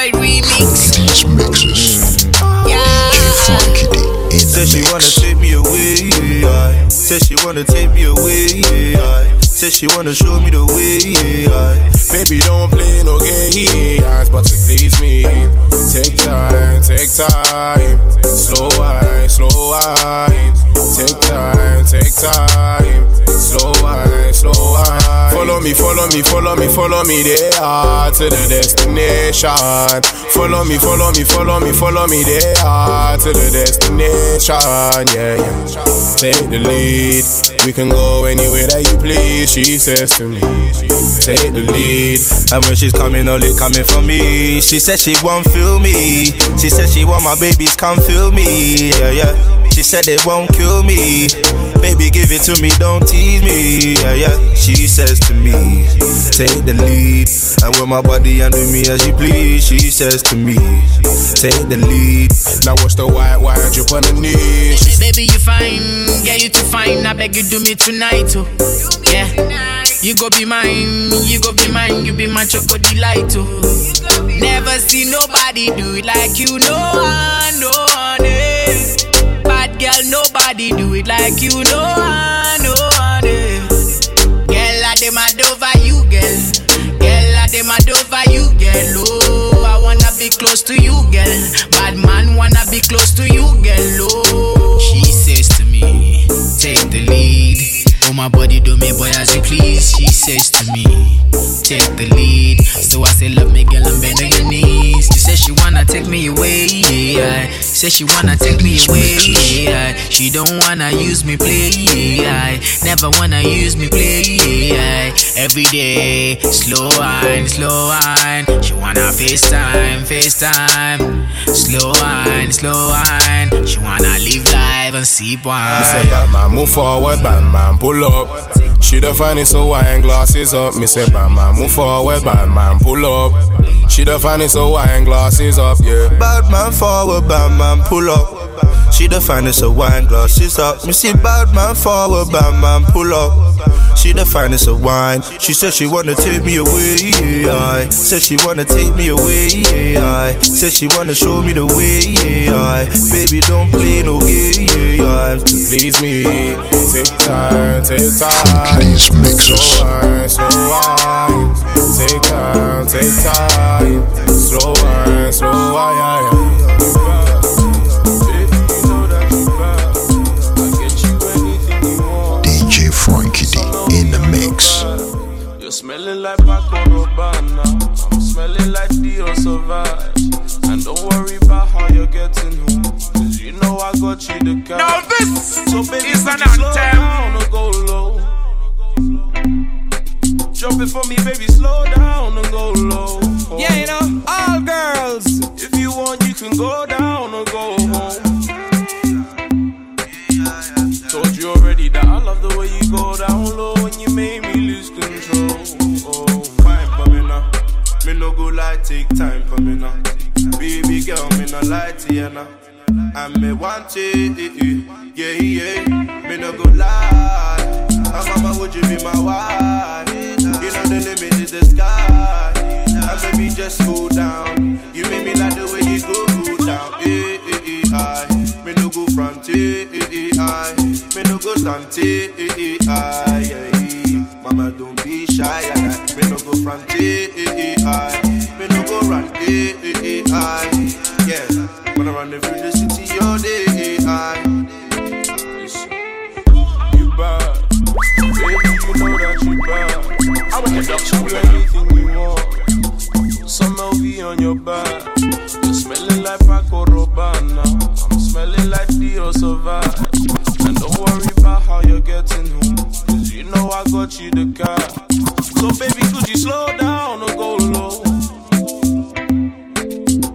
Boy remix. These mixes. Yeah. Frankie D in Said the she wanna take me away, yeah. Said she wanna take me away, yeah. Said she wanna show me the way, yeah. Baby, don't play no games, but to please me. Take time, take time. Slow wine, slow wine. Take time, take time. Slow wine, slow wine. Follow me, follow me, follow me, follow me there to the destination. Follow me, follow me, follow me, follow me there to the destination. Yeah, yeah. Take the lead. We can go anywhere that you please. She says to me, take the lead. And when she's coming, all it coming from me. She said she won't feel me. She said she want my babies, come feel me. Yeah, yeah. She said they won't kill me. Baby, give it to me, don't tease me. Yeah, yeah. She says to me, take the lead. And with my body and do me as you please. She says to me, take the lead. Now watch the white wine drip on the knees. Baby, you fine, yeah, you too fine. I beg you, do me tonight, oh. Yeah, you go be mine, you go be mine, you be my choco delight, oh. Never see nobody do it like you, no one, no one, eh. Bad girl, nobody do it like you, no one, no one, eh. Girl, I dem mad over you, girl. Girl, I dem mad over you, girl. Oh, I wanna be close to you, girl. Bad man wanna be close to you, girl. Oh, she says to me, take the lead. Oh, my body do me, boy, as you please. She says to me, take the lead. So I say, love me, girl, I'm bending your knees. She says she wanna take me away, yeah. Say she wanna take me away, yeah. She don't wanna use me play, yeah. Never wanna use me play, yeah. Every day, slow wine, slow wine. She wanna FaceTime, FaceTime. Slow wine, slow wine. She wanna live life and Say, wine. Move forward, Batman, pull up. She the finest, so wine glasses up. Me say, Batman, move forward, Batman, pull up. She the finest, so wine glasses up, yeah. Bad man forward, bad man pull up. She the finest of wine glasses up. Me see bad man forward, bad man pull up. She the finest of wine. She said she wanna take me away. I said she wanna take me away. I said she wanna show me the way. I baby don't play no game. Please me, take time, take time. These mixes. Slow wine, slow wine. Take time, take time. Slow wine, slow wine. Smelling like Paco Rabanne. I'm smelling like Dior Sauvage. And don't worry about how you're getting home. Cause you know I got you the car. Now this so baby, is an anthem. down or go low. Drop it for me, baby, slow down and go low. Yeah, you know, all girls. If you want, you can go down or go home. Told you already that I love the way you go down low when you make me lose Me no go like take time for me now. Baby girl, me no lie to you now. And me want it, yeah, yeah. Me no go lie. And mama, would you be my wife? You know the limit is the sky. And baby, just go down. You make me like the way you go, go down. Eh, eh, eh, aye. Me no go front, eh, eh, eh, aye. Me no go stand, eh, eh, eh, aye, aye. Mama, don't be shy, aye. Me no go front, eh, eh, eh. Me no go run, eh, eh, eh, aye. Yeah, wanna run through the city all day, eh, you bad. Baby, you know that you bad. I would do anything you want. Some LV on your back. You're smelling like Paco Rabanne. I'm smelling like Dior Sauvage. And don't worry about how you're getting home. You know I got you the car. So baby, could you slow down or go low?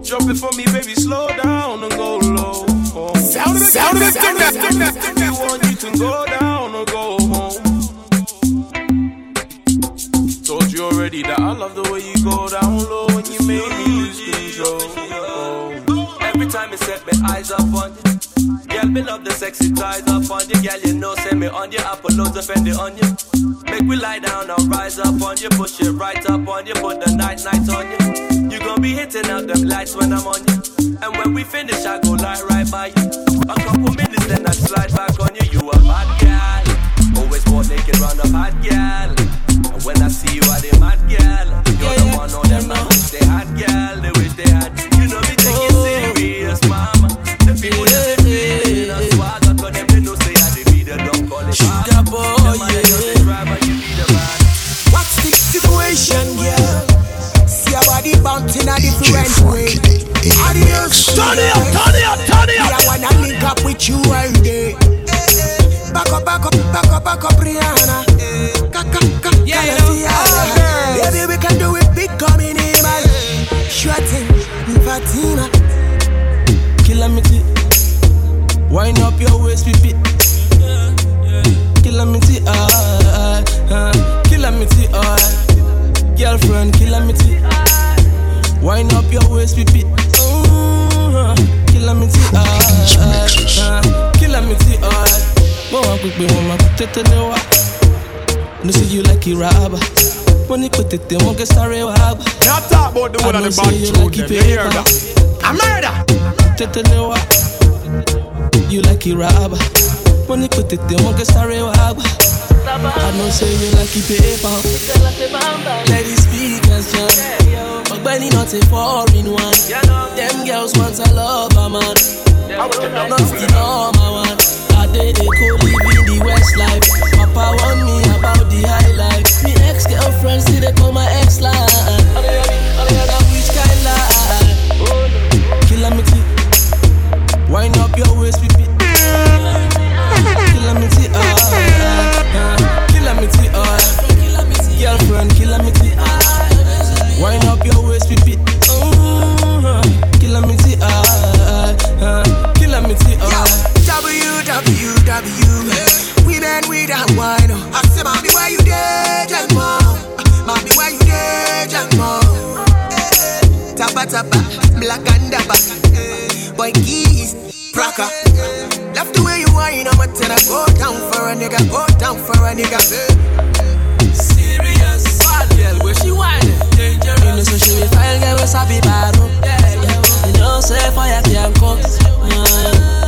Drop it for me, baby, slow down and go low. Sound it, sound it, sound of it. If you want, you can go down or go home. Told you already that I love the way you go down low when you make me lose control. Oh. Every time you set my eyes up on you. Girl, me love the sexy ties up on you. Girl, you know, send me on you. I put loads of Fendi on you. Make we lie down and rise up on you. Push it right up on you. Put the night night on you. You gon' be hitting out them lights when I'm on you. And when we finish, I go lie right by you. A couple minutes, then I slide back on you. You a bad girl. Always walk naked round a bad girl. And when I see you, I the mad girl. Back up, back up, Rihanna. Kaka, kaka, Yeah, you know, ya. all. Baby, we can do it big coming in, man. Sure thing, Fatima. Calamity. Wind up your waist, pipi. Calamity, ah, ah, calamity, ah. Girlfriend, calamity. Wind up your waist, pipi. Ooh, gbegbe wọn ma tètè lé wa. No say you like it rubber. Mo ní pé tètè wọn kẹ́ sáré wá gbà. Now talk about the one on the bad you it. You hear that? A murder. tètè lé wa. You like it rubber. Mo ní pé tètè wọn kẹ́ sáré wá gbà. I know say you like it paper. Let the speakers jam. Ọ̀gbẹ́ni not a foreign one. Them girls want a lover man. Not the normal one. I dey dey co live in the west life. Papa warn me about the high life. Me ex girlfriend still dey call my ex line. Which kind lie? Calamity. Wind up your waist, Women with a wine. Oh. I say, mommy, where you dead, and mom? Mommy, where you dead, and mom? Eh, tapa tapa, black and dapper. Eh, boy, keys, cracker. Love the way you whine, I'm a tenor. Go down for a nigga, go down for a nigga. Serious. Bad girl, where she whining? Dangerous. You know, so she be fine girl, we sabi bad, oh. You know, say fire can come.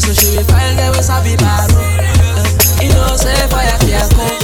So she be fine girl, we sabi bad, oh. You know, say fire can come.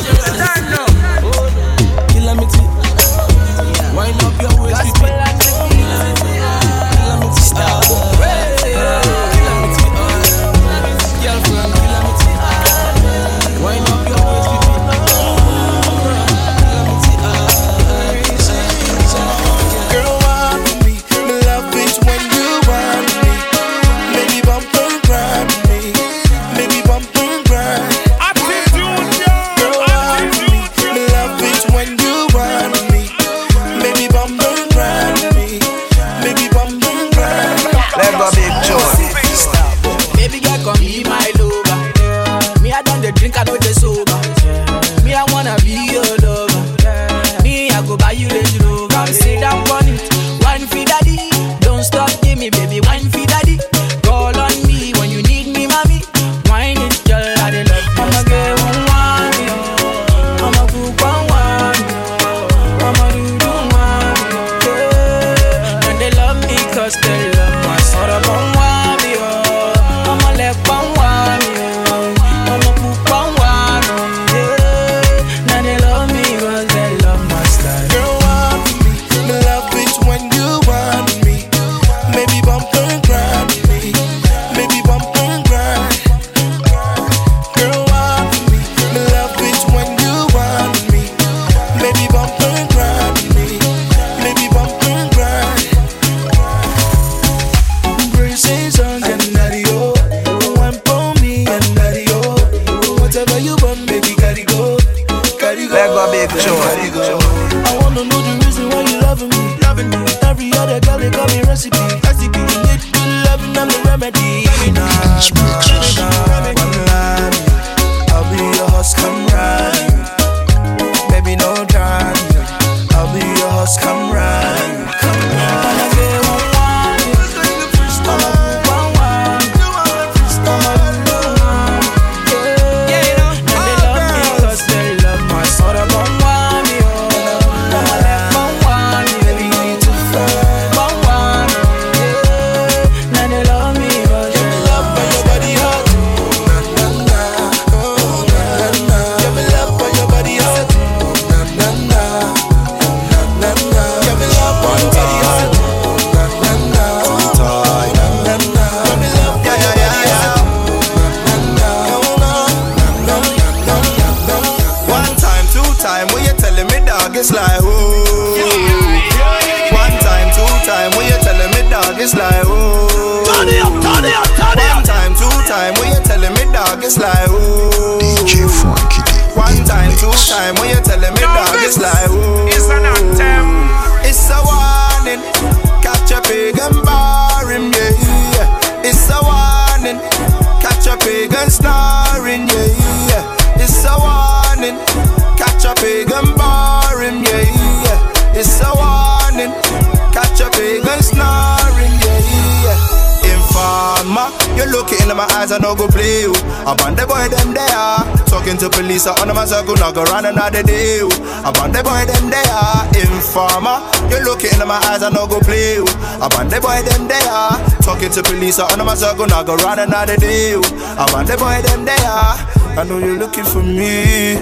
To I on my circle, not go run another deal. On the boy them there, informer. You look in my eyes, I no go play on the boy them they are talking to police, I on my circle, not go run another deal. On the boy them they are. I know you're looking for me.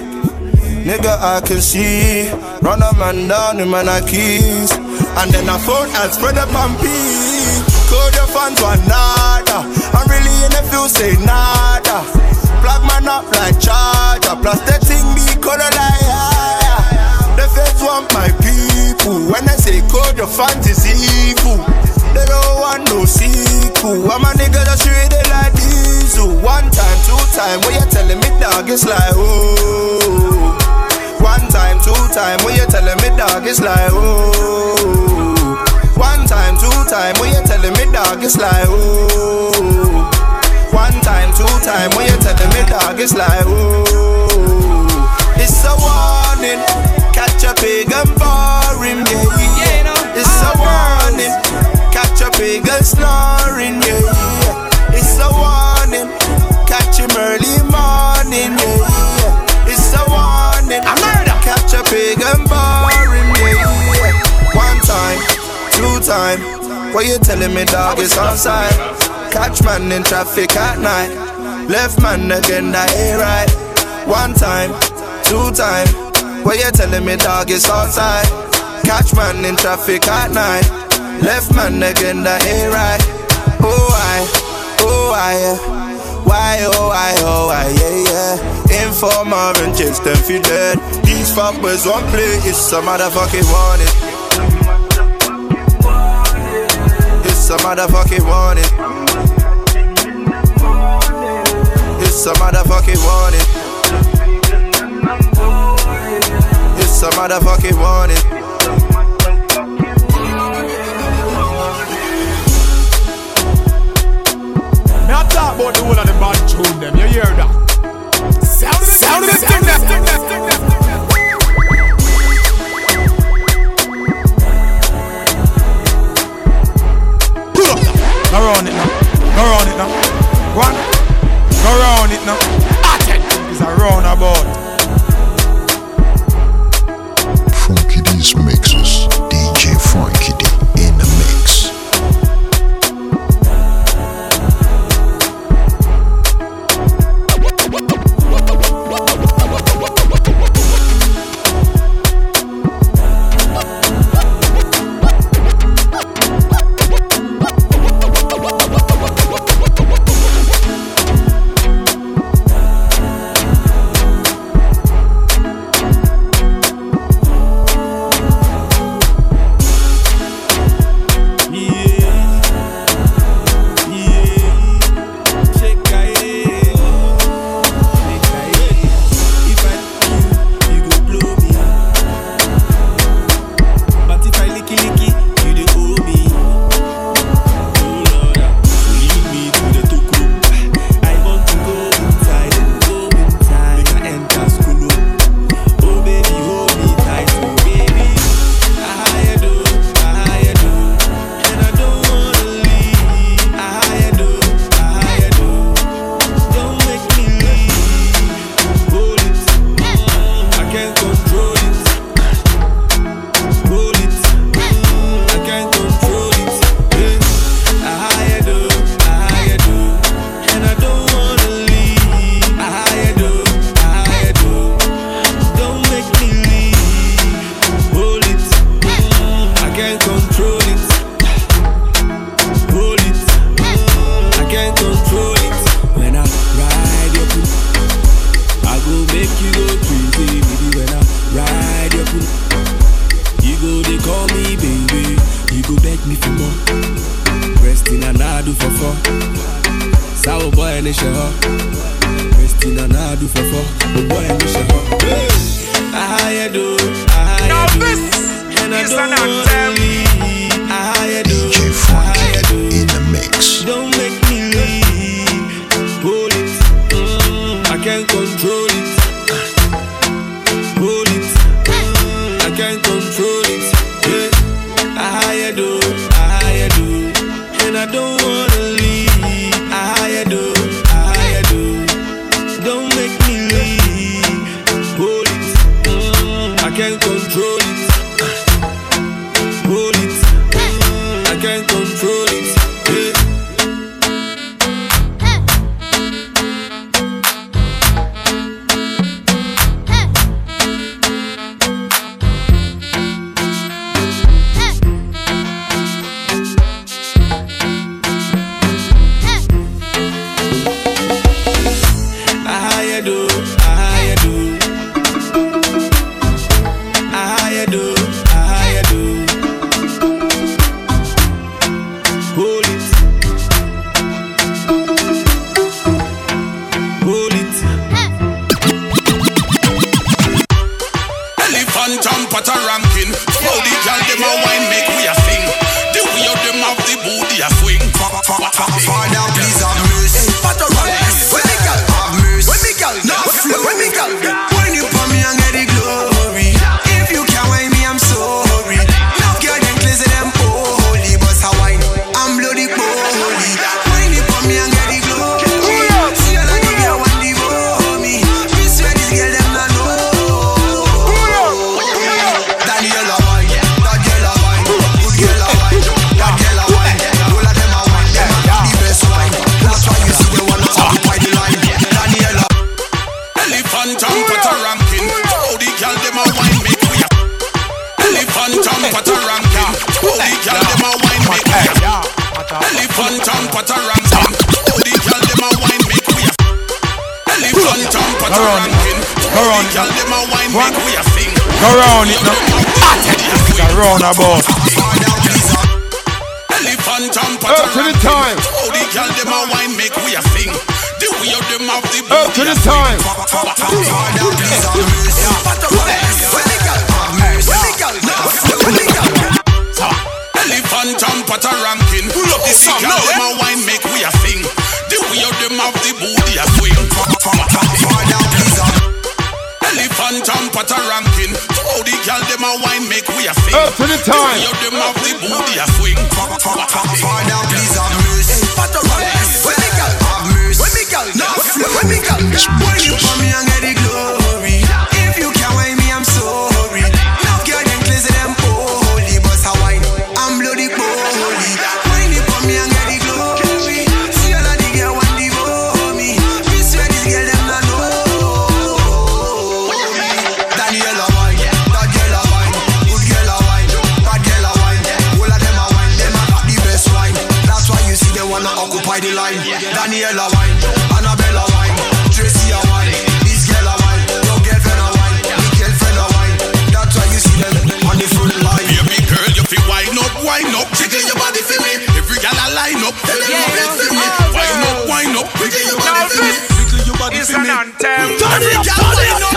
Nigga, I can see. Run a man down in my keys. And then I phone and spread up and pee. Code your fans one nada. I'm really in the field, say nada. Plug man up like charger. Plus the thing be color like yeah. The feds want my people. When I say code your fans is evil. They don't want no sequel. I'm a nigga that's ready like diesel. One time, two time, when you telling me dog, it's like oh. One time, two time, when you telling me dog, it's like oh. One time, two time, when you telling me dog, it's like oh. One time, two time, when you telling me dog, it's like oh. It's a warning, catch a pig and bar him, yeah, yeah. It's a warning, catch a pig and snoring, yeah, yeah. It's a warning, catch him early morning, yeah, yeah. It's a warning, A murder. catch a pig and bar him, yeah, yeah. One time, two time, what you telling me, dog, is outside. Catch man in traffic at night, left man again, that ain't right. One time, two time, what you telling me, dog, is outside. Catch man in traffic at night, left man again, that ain't right. Oh, I, oh, I, yeah. Why, oh, why, oh, why, yeah, yeah. Informer and chase them feel dead. These fuckboys won't play, it's a motherfucking warning. It's a motherfucking warning. It's a motherfucking warning. It's a motherfucking warning. Me a talk about the whole of the bad tune them. You hear that? Sound of the sound of the thing them. Pull up now. Go round it now. Go round it now. Go on. Go round it now. It's a roundabout. Frankie D's mixes. pot a ranking. How the girl them a wine make we Go round it. What? Go round it now. It's a roundabout. Up to the time. Up to the time. Elephant jump at ranking. Pull up the song now. Them a wine make we a sing. The way of them have the booty a swing phantom patter ranking. Throw the girl them a wine make we a sing. Up to the time. of them have the booty a swing. Father, please have mercy. Patter ranking. When me girl have mercy. When me girl, no, when me girl, wine you for me and contempt. Turn it up, turn it up.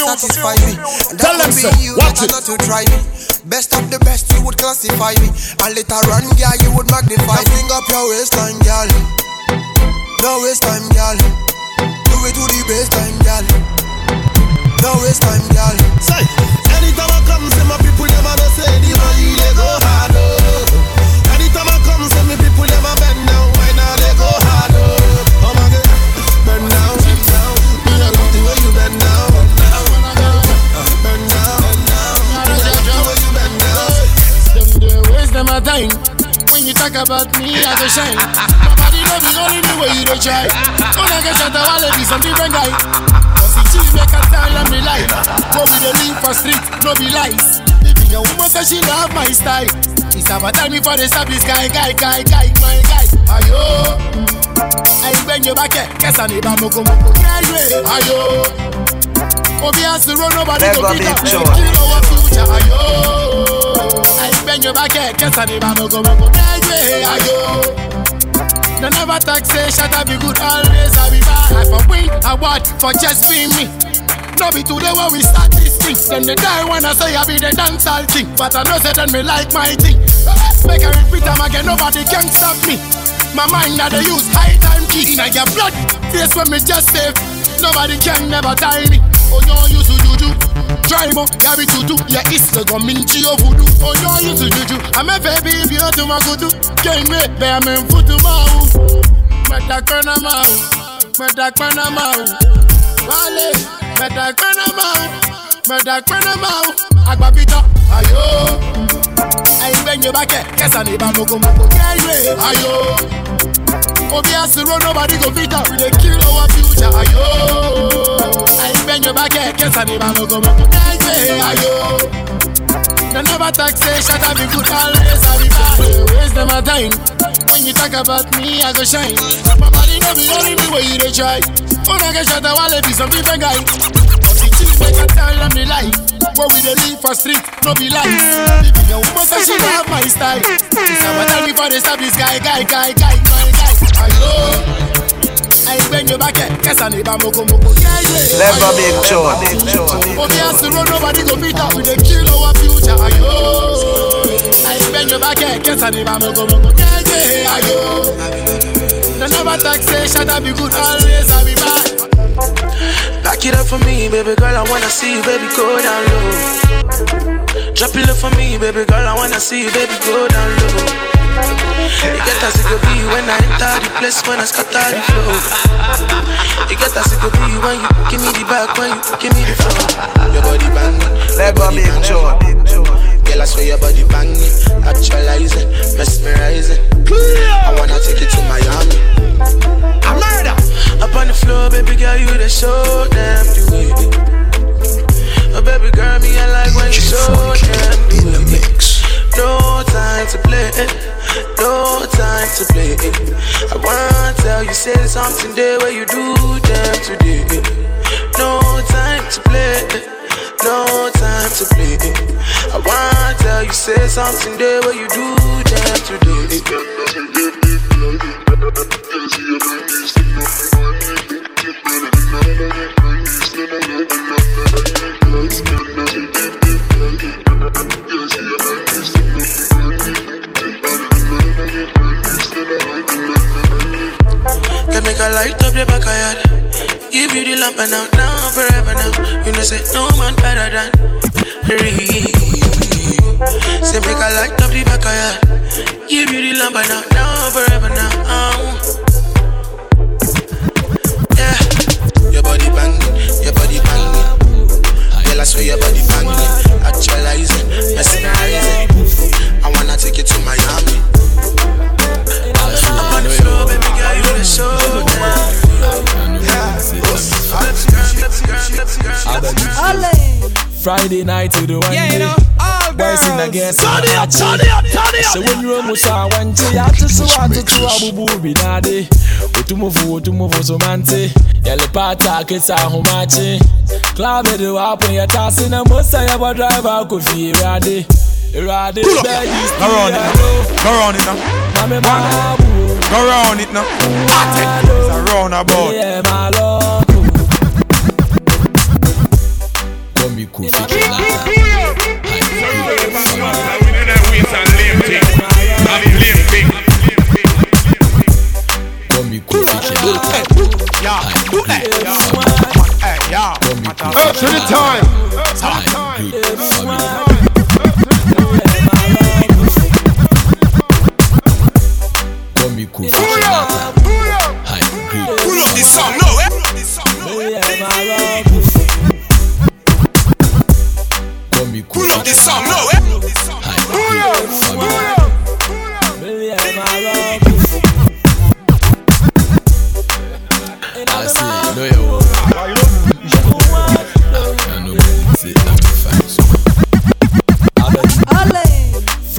Of the only one girl music. can satisfy me. And Tell that them, would sir, be you, watch not it. not to try me. Best of the best, you would classify me. And later on, girl, you would magnify. Now fling up your waistline, girl. No waste time, girl. Do it to the baseline, girl. No waste time, girl. Say, anytime I come, say my people never know say the money they go hard. Talk about me, I go shine. My body no be only the way you dey try. When I get shot, I be some different guy. Cause the cheese make a style and me life. Go we dey live for street, no be lies. If your woman say she love my style, it's about time before they stop this guy, guy, guy, guy, my guy. Ayo, I bend your back, eh. guess I need a moko moko. Ayo. Obi asuro nobody Never go be beat up. Kill our future, ayo. I your back, guess I need a moko moko. Yeah, yeah, ayo. They never talk say shut up be good always I be bad. I for win award for just being me. No be today when we start this thing. Then they die when I say I be the dancehall king. But I know say then me like my thing. Make I repeat them again nobody can stop me. My mind that they use high time key In your blood. Face when me just save. Nobody can never tie me. Oh no you to juju Try mo, ya be tutu Ya isle go minchi yo voodoo. Oh no you to juju. I'm a baby if you to my kutu Can't wait, be I'm in futu mau Meta kwena mau Meta kwena mau Wale Meta kwena mau Meta kwena mau Agbapita Ayo. Ayi benye bake Kesa ni ba moko moko Yeah yeah Ayo. Obi asiro nobody go fit up We dey kill our future Ayo Ayi benye bake Kesa ni ba moko moko Yeah yeah Ayo. They never talk say shut up be good always I be bad waste them a time. When you talk about me I go shine. My body no be only me way you dey try. When I get shot I wanna be some different guy. But the cheese make a tell them the life Where we dey live for street no be lies. If your woman say she love my style. It's about time before they stop this guy guy guy guy my guy. Ayo I bend your back, kesa ni ba moko moko Yeah yeah Never Ayo. big joy. Obi asiro nobody go beat up We dey kill our future Ayo I bend your back, kesa ni ba moko moko Yeah yeah Ayo They never talk say shut be good always I be bad Back it up for me, baby girl. I wanna see you, baby, go down low. Drop it low for me, baby girl. I wanna see you, baby, go down low. You get as it could be when I enter the place when I scatter the flow. You get as it could be when you give me the back when you give me the front. Your body bang, Never big joy. Girl, I swear your body bang, actualizing, mesmerizing. I wanna take you to Miami. I murder. Up on the floor, baby girl, you the show them the way. Oh, baby girl, me I like when you show them the way. No time to play, no time to play. I wanna tell you, say something there where you do them today. No time to play, no time to play. I wanna tell you, say something there where you do them today. Make a light up the back of your head. Give you the lamp and now, now, forever now. You know, say no man better than real. Say make a light up the back of ya. Give you the number now, now forever now. Yeah, your body banging, your body banging. Girl, I swear your body banging, actualizing, Friday night to the one Yeah, you day. know, all Boys in the girls. gas. Turn it up, turn it up, turn it up. So when you almost saw one day, I just saw to two abubu binade. Otumufu, otumufu so mante. Yale pata kesa humachi. Club it up when you're tossing a musa ya ba driver kofi rade. Rade Pull up. Go round it now. Go round it now. Mame babu. Go round it now. It's a roundabout. Yeah, my love. Come be cool, fake it like Come be cool, fake it like Yeah. Hey, yeah. Up to the time. Come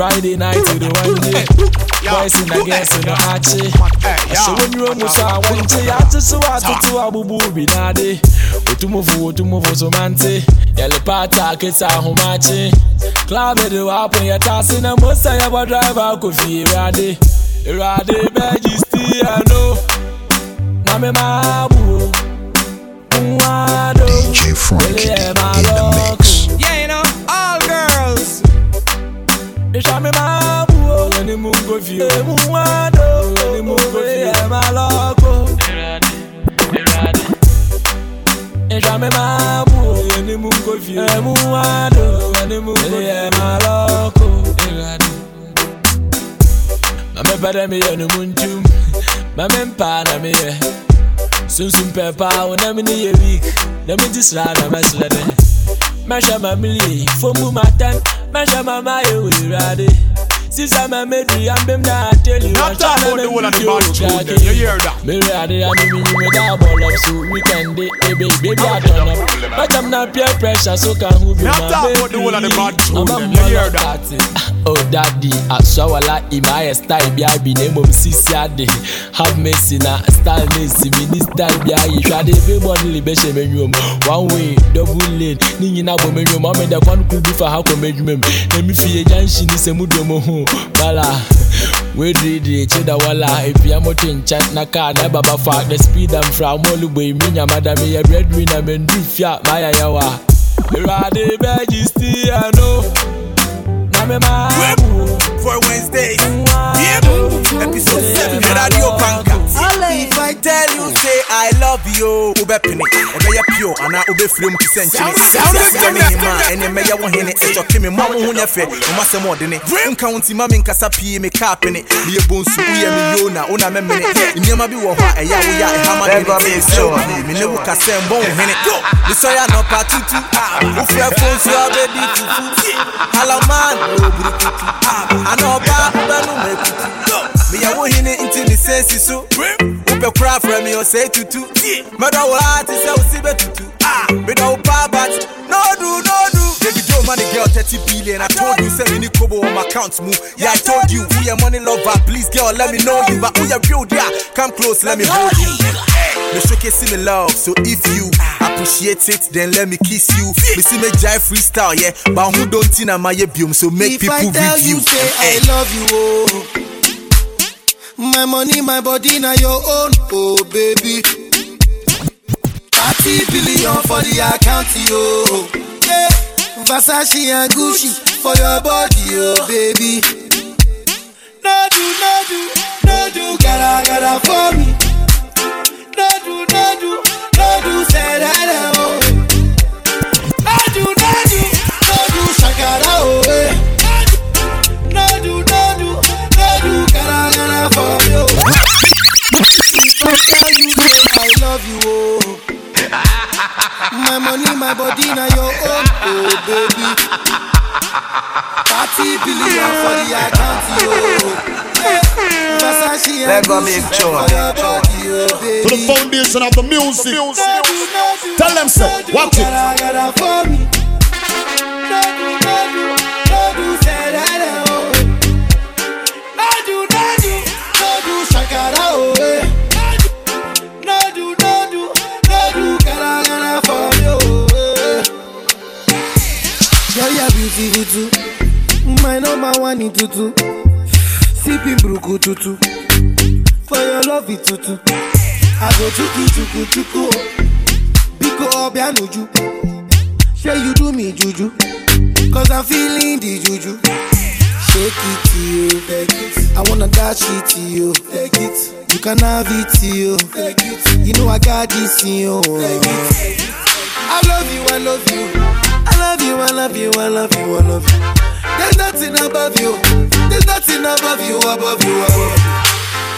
Friday night to the one day. Boys in the gas in the archie. So when you almost saw one day, I just saw to two abubu binade. Otumufu, oh, otumufu oh, so mante. Yale pata kesa humachi. Club it up when you're tossing a musa ya ba driver kofi rade. Rade beji still I know. Na me mabu. Mwado. DJ Frankie in the mix. Mami mamu o Ni mungo vio E muwado Ni mungo vio E maloko E jame mamu o Ni mungo vio E muwado Ni mungo vio E maloko Mame pade mi yo ni muntum Mame mpana mi ye. Sum sum pepa o na mi ni ye week. Na mi disla na mesle de. Sra na mɛserɛ dɛ Mɛhwɛ ma melie Fomu matan Mɛhwɛ ma mayɛ wɔ Awurade Sisa ma meduri ambem na ateli Not talk about the whole of the bad tune them, you hear that? Mewurade ane me nyi me da bɔlɔ so weekend de ebe baby atɔn up. Mɛtam na peer pressure so ka ho bi Not ma talk about the whole of the bad tune Ama them, you hear mmɔlɔ that? kate Oh daddy, aswawala imayɛ style bi abi na mmom sisi ade Have mercy na style na esi mi ni style bi ayi hwade ebe bɔ ne le bɛhyɛ m'anwom One way, double lane, ne nyina bɔ m'anwom Ɔmo da kwan kuru bi fa ha kɔ m'adwuma mu Na mi fie junction ni sɛ bala we did it to the wala if you am in chat na car na baba fa the speed am from all way me nya madam ya bread we na me do fia my yawa me ride be still i know. Na me ma for wednesdays yeah episode 7 radio panka I tell you, say I love you, ube pini, ebe ya pure, ana ube film kisenchini. Sisi ya mihima, ene me ya wahine, eto kimi mamu hunye fe, umase modene. Nka unti mami nkasa pii me kapini, miye bonsu, uye mi yona, una me mene. Inyama bi wahwa, eya uya, ehama Let go be sure. Mine wuka sembo uhene. Nisoya no patutu, ah. ufre fonsu abedi tufu. Halaman, oburukutu. Oh, ah. Anoba, ubenu mekutu. Miye wuhine inti ni sensi so. Upe kura from me or say tutu. Meda wo ati se usibe tutu. Meda wo pa but no do no do. Baby Joe money girl 30 billion. I told you say me kobo on my account move. Yeah I told you we a money lover. Please girl let me know you. But we a real yeah. Come close let me hold you. Me showcase me love, so if you appreciate it, then let me kiss you. Me see me jive freestyle, yeah, but who don't think I'm biome, so make if people I tell review. you, say. I love you, oh. My money, my body, now your own, oh baby. 30 billion for the account, yo. Yeah. Versace and Gucci for your body, oh baby. No do, no do, no do, gotta, gotta for me. No do, no do, no do, say that, I love you. My money, my baby. Thirty billion for the. Let go. To the foundation of the music. music. Tell them, sir, watch it. Beautiful too. My number one in tutu. Sipping bruku tutu. For your love it tutu. I go chuku chuku chuku. Biko obianuju. Say you do me juju. Cause I'm feeling the juju. Shake it to you. Take. I wanna dash it to you. Take it. You can have it to you. Take it. You know I got this in you. Take it. I love you, I love you. I love you, I love you, I love you, I love you. There's nothing above you. There's nothing above you, above you, above you.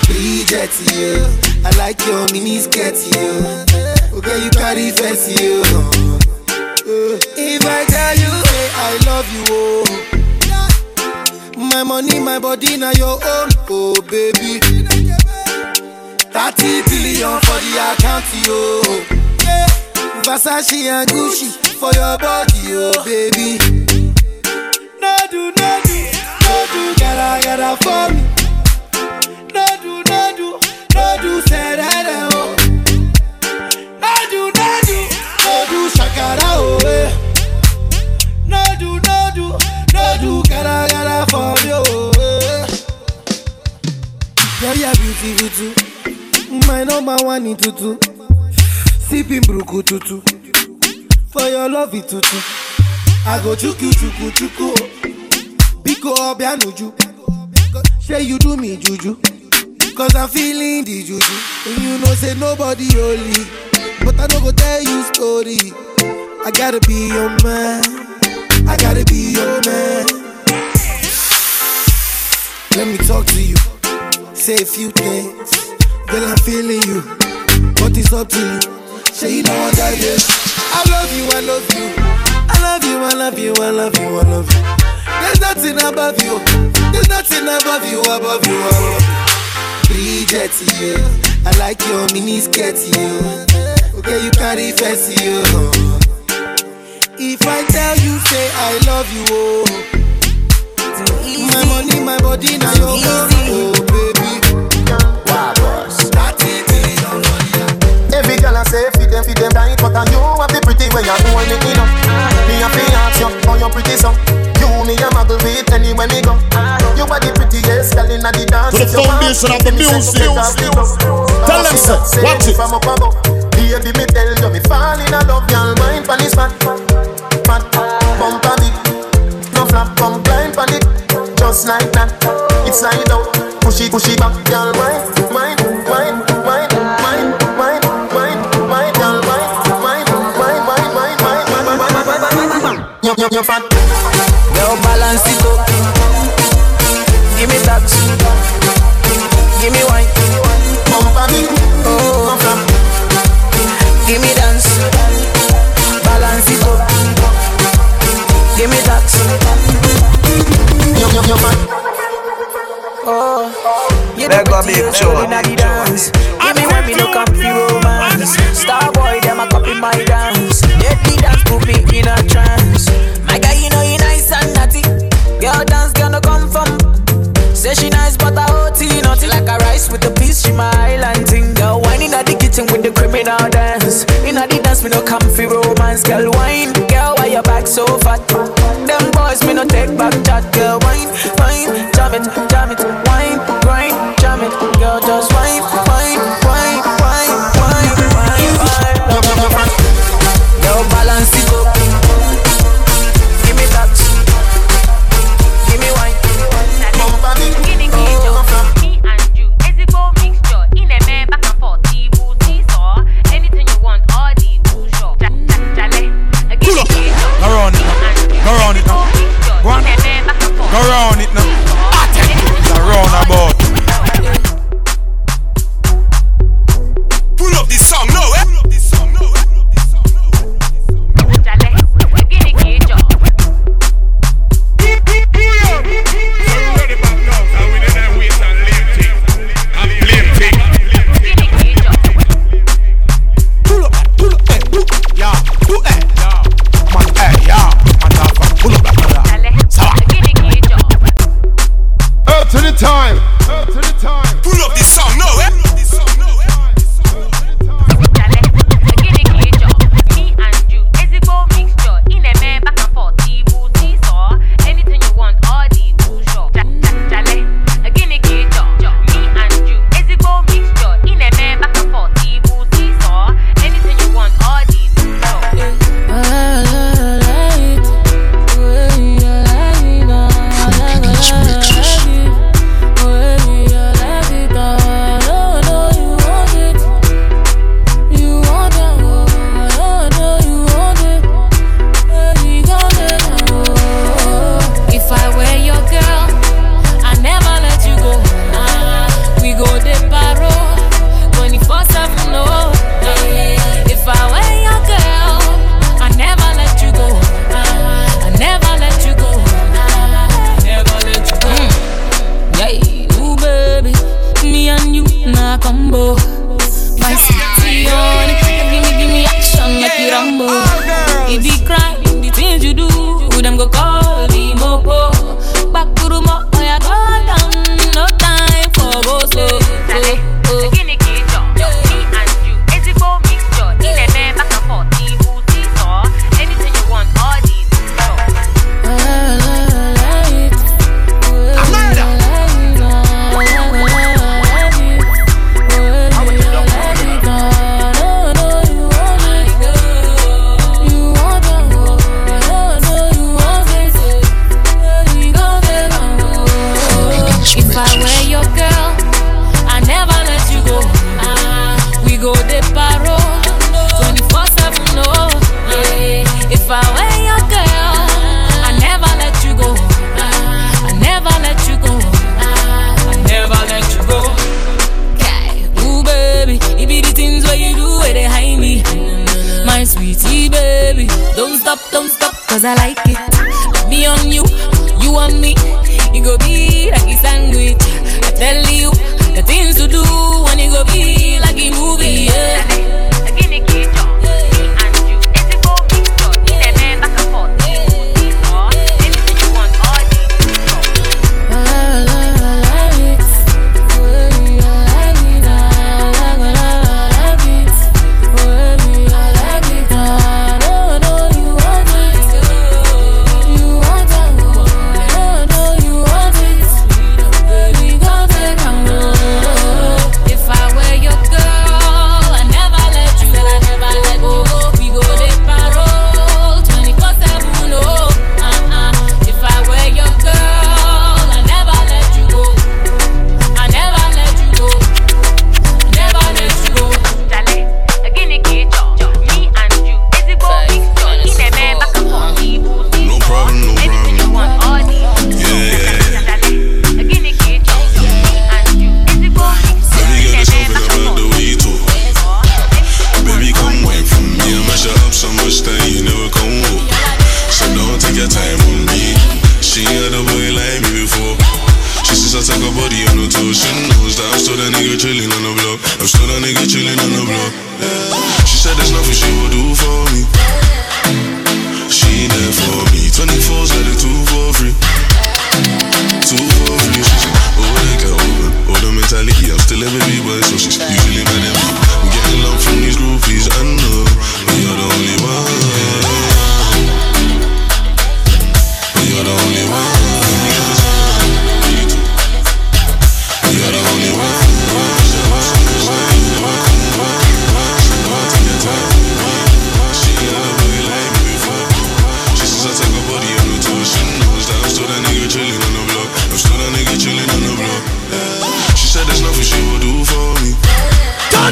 Bridget, you. I like your mini skirt, you. Okay, you carry fancy, you. Uh, If I tell you, I love you, oh. My money, my body, now your own, oh baby. 30 billion for the account, yo. Yeah. Versace and Gucci for your body, oh baby. No do, no do, no do, gotta, gotta for me. No do, no do, no do, say that, oh. No do, no do, no do, shakara, oh, eh. No do, no do, no do, gotta, gotta for me, oh, eh. Girl, you're beautiful too. My number one in tutu. Sipping bruku tutu. For your love it tutu. I go chuku chuku chuku. Biko obianuju. Say you do me juju. Cause I'm feeling the juju. And you know say nobody holy. But I no go tell you story. I gotta be your man. I gotta be your man. Let me talk to you. Say a few things. Girl, I'm feeling you. But it's up to you. Say you know what I did. I love you, I love you. I love you, I love you, I love you, I love you. There's nothing above you. There's nothing above you, above you, above you. Bridget, you. I like your mini skirt, you. Okay, you carry fancy, you. If I tell you, say I love you, oh. My money, my body, now your own, oh baby. Every girl I say them, feed them tight But and you have the pretty way you hold me enough Me a fi ask you, how you pretty so. You me a muggle with anywhere me go. You are the prettiest girl inna the dance. To the If you want, foundation of the give me some music. Tell them, Say, watch it. From up above Baby me tell you me fall in love Y'all mind pan this fat Fat, bumper big No flap, come climb pan it. Just like that. It's slide out Push it, push it back mind, mind, mind, mind, You, you, you fat Girl, balance it up. Give me that. Give me wine. Bumper big Oh, No flap give me dance. Balance it up. Give me that. You, you, you fat Oh, you Let go prettiest big girl tune. inna the. Give me when me no come for romance. Star boy, them a copy my dance. Let me dance, put me in a trance. A rice with a piece. She my island thing. Girl whining at the kitchen with the criminal dance. Inna the dance, me no comfy romance. Girl wine, girl why your back so fat? Them boys me no take back chat. Girl wine, wine, jam it, jam it, wine, grind, jam it. Girl just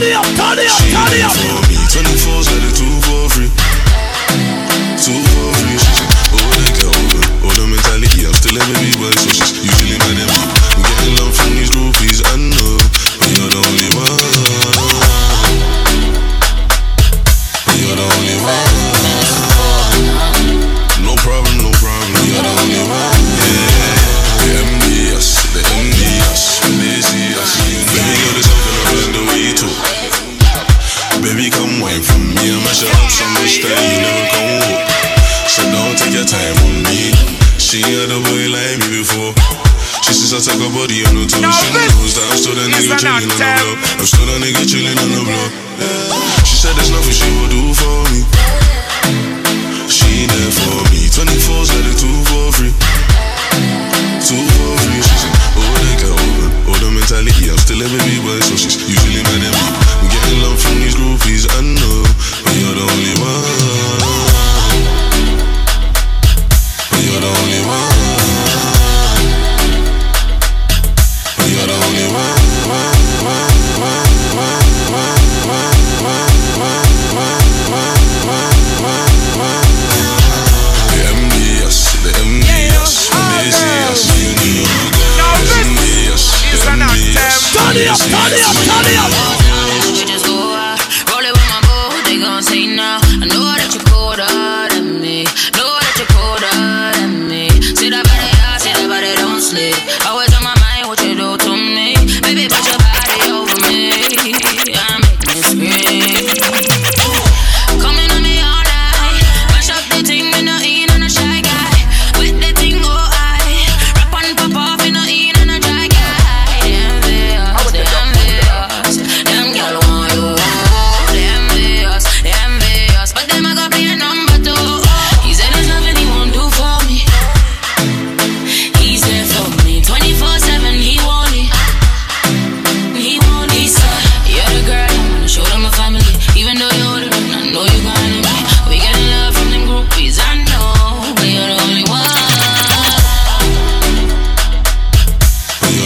it up, turn it up, turn it up. for me, 24 7, 2 for free. 2 for free, she just, oh, they older. Mentality, I'm still living me, but so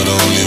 But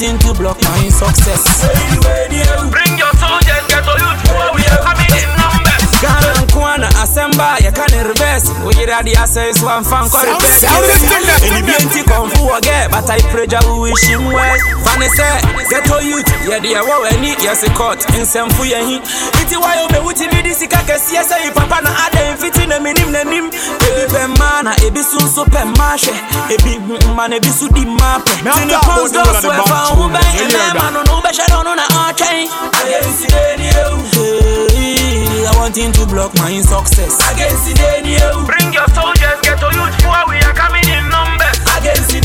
wanting to block my success. Bring your soldiers, get to youth, we are coming Kwana, Asemba, you can reverse. We get the access one fan call the best. Any plenty come for again, but I pray Jah we wish him well. Fanny say, get to youth, yeah, dear, what we need, yes, a court, in some for your hit. It's why you be with me, this is a case, yes, papa na ada fit in a minim na nim. Ebi pe mana, ebi sun so pe mashe, ebi man, ebi su di mape. Tini pons do swear for who bang, and man, man, no be shadow, no na arching. Against I want him to block my success. Against the Bring your soldiers, get to youth, for we are coming in numbers. Against the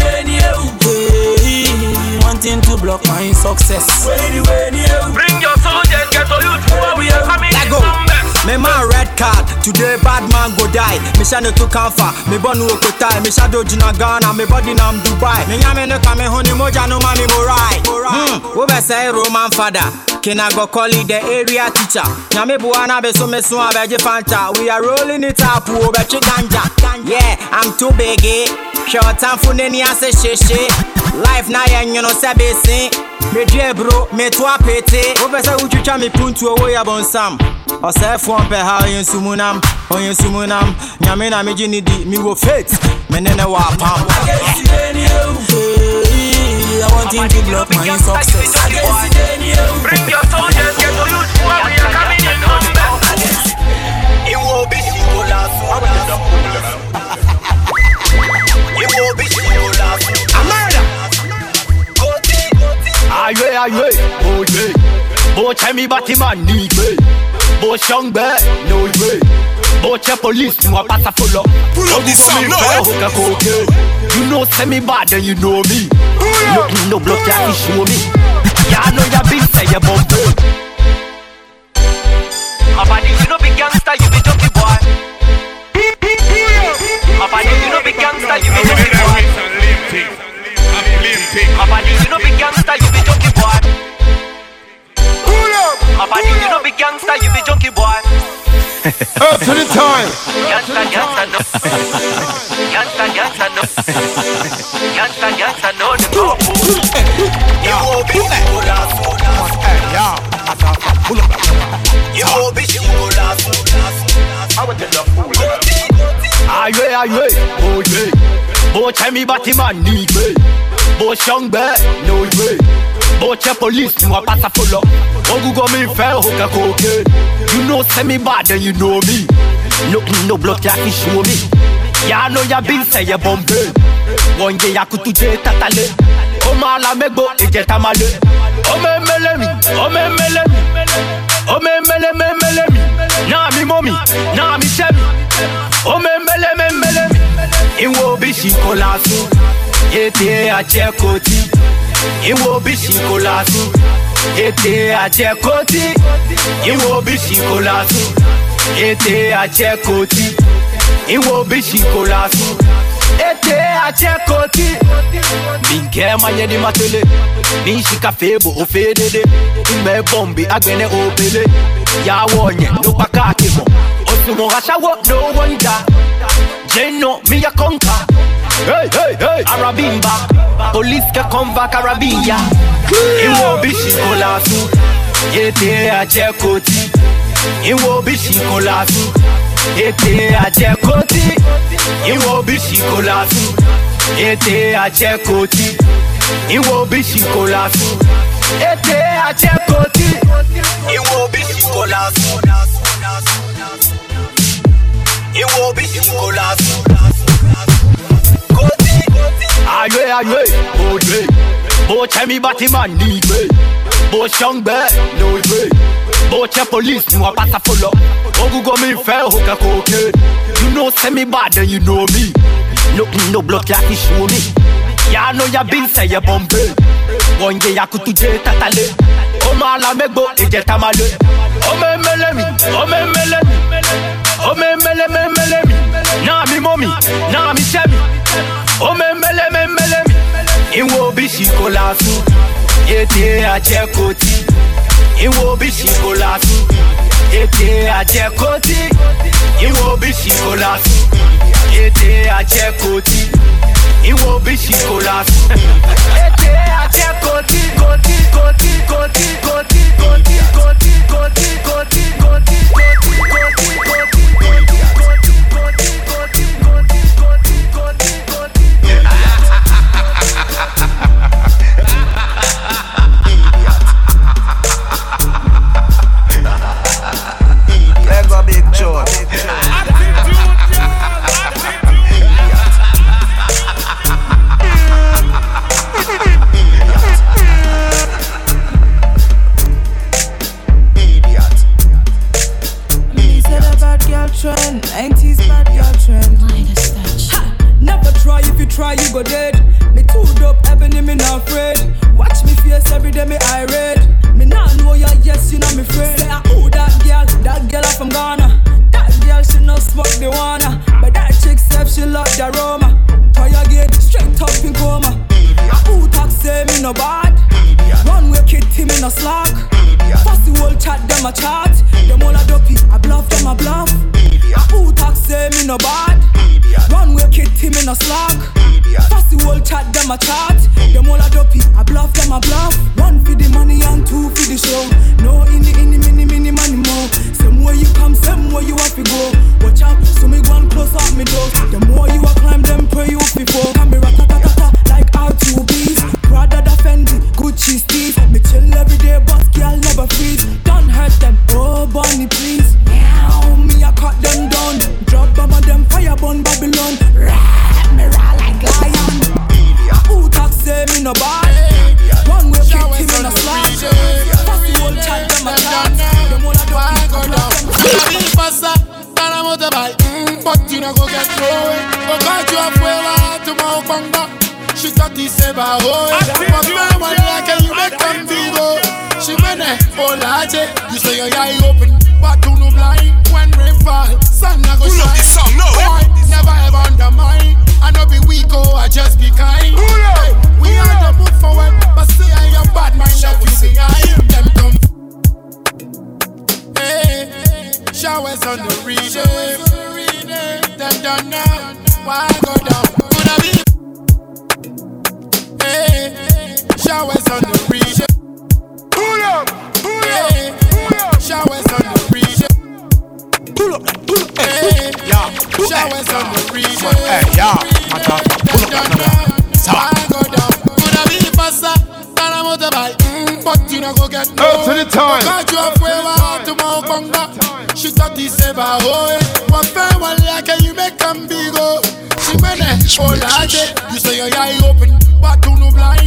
want him to block my success. Bring your soldiers, get to youth, for we are coming in numbers. Me man red card, today bad man go die. Me shane to kamfa, me bonu okotai. Me shadow jina Ghana, me body nam Dubai. Me nyame no kame honi moja no mami mo right. Hmm, wo be say Roman father. Kina go call it the area teacher. Nyame buana be so me so abeje fanta. We are rolling it up, wo be chi ganja. Yeah, I'm too big. eh. Short time for neni ase sheshe. Life na yen you know se be sin. Me dre bro, me to apete. Wo be say utwitwa me puntu owo ya bonsam. ɔsɛefoɔ mpɛ ha ɔyɛ nsumu nam ɔyɛ nsumu nam nyame na megye ne di mewɔ faith me ne ne wɔ apam I want him to block my success. Bring your soldiers, get to youth, we are coming in? Numbers. It will be she will last It will be she will last A murder Aye, aye, oh yeah. Bo chemi batiman ni me. Bo young bear, no way. Bo che police, no pata follow. Pull up this song, no, eh? You know say me bad, then you know me. Look me no block ya show me. Ya know ya big say ya bomb. Abadi, you know big gangster, you be junkie boy Abadi, you know big gangster, you be junkie boy Abadi, you know big gangster, you about you, you be gangster, you be junkie boy. Up to the time. Gangsta, gangsta, no. Gangsta, gangsta, no. Gangsta, gangsta, no. You be as. You. I want to. Aye, aye, oh yeah. Tell me, need me. No way. oche police ni wọn pasa fo go ogungo mi fẹ òkè kòkè you know say me bad then you know me lókun no blood kí a fi Ya omi yàánú yabí nsẹ̀yẹ bọ̀m̀bé wọ́n yẹ yakutu jẹ tatale ó máa la go e máa lé ọmọ emele mi ọmọ emele mi mele me. mẹ́mẹ́lé mi náà mi mọ́ mi náà mi ṣẹ́ mi ọmọ emele mẹ́mẹ́lé mi ìwọ bí ṣì kò lásán yé tiẹ̀ àjẹkọ̀tì ìwò bíṣì kò lásùn ètè àjẹkọ́tì. Ìwò bíṣì kò lásùn ètè àjẹkọ́tì. Ìwò bíṣì kò lásùn ete achekoti minke manye ni matele nishika febo ofedede mgbe bombe agbene obele yawo nye lopaka akemo osumo asawo no wonder jeno miya conquer Hey, hey, hey, Arabimba. Police can come back Arabia. Iwo bishi kolasu. Yete ajekoti. Iwo bishi kolasu. Yete ajekoti. Iwo bishi kolasu. Yete ajekoti. Iwo bishi kolasu. Yete ajekoti. Iwo bishi kolasu. Iwo bishi kolasu. Aye, aye, oye Bo che mi batiman ni be Bo chong be, no be Boche che police a wapata follow. Ogu go mi fe hoka koke You know say mi bad and you know me. No, no blood like you show me. Ya know ya been say ya bombe One day ya kutu je tatale Oma ala megbo eje tamale Ome mele mi, ome mele mi. Ome mele mele mi. Nah mi mommy, na mi shemi mẹ́mẹ́lẹ́ mẹ́mẹ́lẹ́ mi. Ìwọ bí ṣì kò lásù. Ètè àjẹkọ̀tì. Ìwọ bí ṣì kò lásù. Ètè àjẹkọ̀tì. Ìwọ bí ṣì kò lásù. Ètè àjẹkọ̀tì. Ìwọ bí ṣì kò lásù. Ètè àjẹkọ̀tì. Kọ̀tì kọ̀tì kọ̀tì kọ̀tì kọ̀tì kọ̀tì kọ̀tì kọ̀tì day, me irate. Me not know ya, yes, you know me friend. Say, ah, who that girl? That girl from Ghana. That girl, she no smoke the wanna. But that chick said she love the aroma. Try again, straight up in coma. Ah, who talk say me no bad? Run way kitty, me no slack. Fussy whole chat, them a chat. Them all a dopey, I bluff, them a bluff. Ah, who talk say me no bad? Run way kitty, me no slack. Fussy whole chat, them a chat. Them all a dopey, I bluff, them a bluff. One for the money and two for the show. No in the in the mini mini money more. Same way you come, same way you have to go. Watch out, so me go and close up me door. The more you a climb, them pray you before. Camera ta ta thought he said, "Bah, yeah." But my one like you make them vivo. She went there, lache. You say your eye open, but you no blind. When rain fall, sun go shine. this song, no? Boy, never ever undermine. I know be weak, oh, I just be kind. Hey, we are the move forward, but say I am bad mind that we behind. Them come Hey, Showers on the rename. Them done now. Why go down? Showers on the rename. Pull up, pull up, pull up. Showers on the rename. Pull up, pull up, hey, yeah. Showers on the rename. Hey, yeah. Mata, pull up, pull go down? Coulda be faster than a motorbike. Mm, but you no go get no. Up to the time. Got you up where I to my conga. She thought said, "Bah, oh. What fair one like you make them big oh." She went there, oh lad, you say your eye open, but you no blind.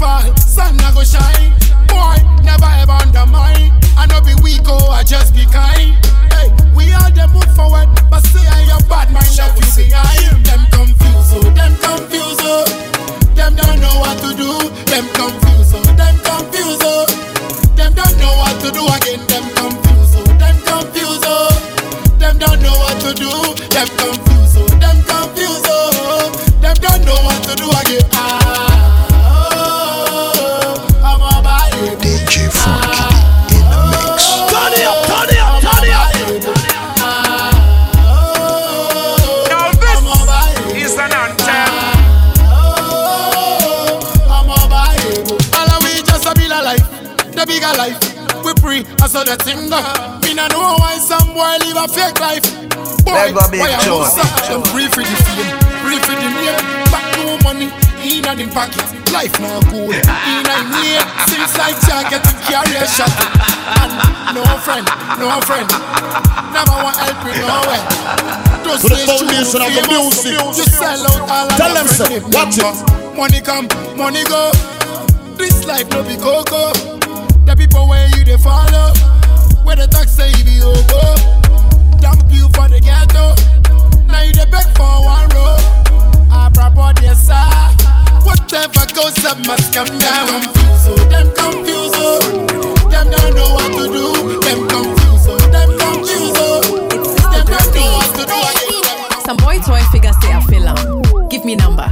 Fall, sun a go shine. Boy, never ever undermine. I no be weak, oh, I just be kind. Hey, we all them move forward, but say I am bad mind that we behind. Them confused, oh, them confused, oh. Them don't know what to do. Them confused, oh, them confused, oh. Them don't know what to do again. Them confused, oh, them confused, oh. Them don't know what to do. Them confused, oh, pray, I saw the thing. Me no know why some boy live a fake life. Boy, why I joy. must stop them pray for the fame, pray for the name. Back no money in a them pocket. Life now good in a name. Since like jacket to carry a shot. And no friend, no friend. Never want help me nowhere. Just To the foundation of the music. Just sell out all of Tell them so. friend Watch it. Money come, money go. This life no be coco. The people where you they follow, where the talk say you be over. Dump you for the ghetto. Now you they beg for one row. I proper yes sir. Whatever goes up must come down. Confused, oh, them confused, oh. Them don't know what to do. Them confused, oh, them confused, oh. Them don't know what to do. Some boy toy figure say I feel. Give me number.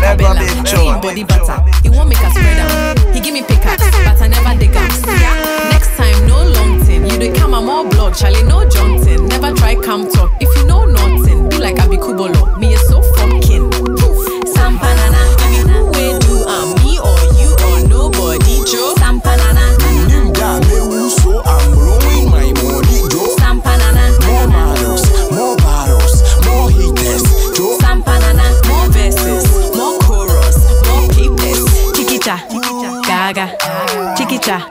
Never cabella. big Say joy. him body butter. He won't make us spread am. He give me pickaxe, but I never dig am. Yeah. Next time, no long thing. You dey come, I'm all blood. Charlie, no Johnson. Never try come talk. If you know nothing, be like Abi Kubolo. Me is so chiquicha,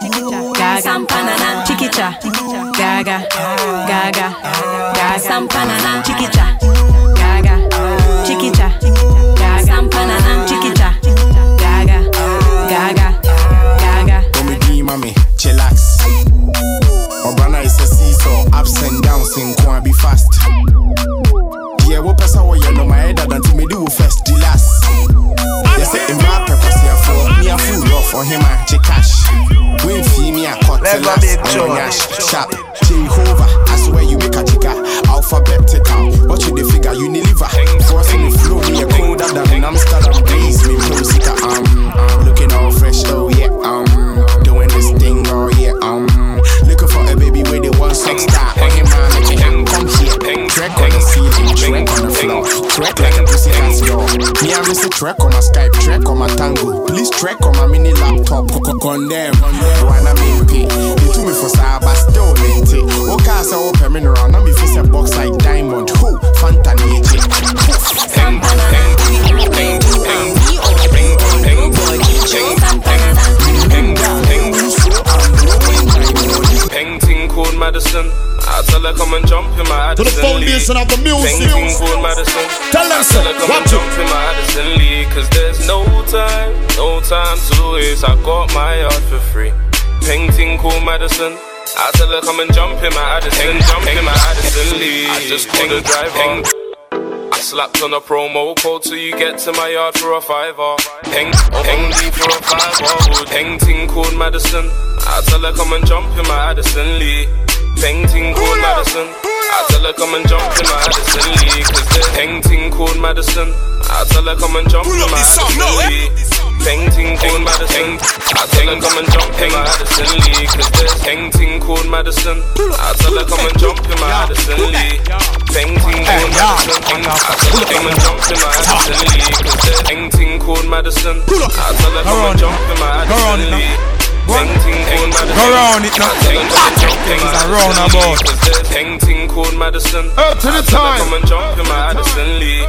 gaga, sampanana, chiquicha, gaga, gaga, gaga, sampanana, chiquicha, the big yash sharp. Jehovah, I swear you make a jigger. Alphabetical, miss a track on my Skype, track on my Tango. Please track on my mini laptop, co- co- condemn. Wanna mean pay? You to me for cyber still maintain. Okay, so open me around, now me face a box like diamond. Who? Fanta nature. Painting called Madison. Tell her come and jump in my To the foundation of the music. Painting called Madison. Tell so. tell her come and jump in my Addison Lee. Cause there's no time, no time to waste. I got my yard for free. Painting called Madison. I tell her come and jump in my Addison, jump in my Addison Lee. I just called the driver. I slapped on a promo code till you get to my yard for a fiver. Peng, peng D for a fiver. Peng ting called Madison. I tell her come and jump in my Addison Lee. Peng ting called Madison. I tell her come and jump in my Addison Lee. Cause the peng ting called Madison. I tell her come and jump in my Addison Lee. Painting called Madison. I tell her come and jump in my Addison Lee. Cause there's painting called Madison. I tell her come and jump in my Addison Lee. Painting called Madison. I tell her come and jump in my Addison Lee. Cause there's painting called Madison. I tell her come and jump in my Addison Lee. Painting called Madison. Go round it now. Things are roundabout. Painting called Madison. Up to the I tell her time. Come and jump in my Addison Lee.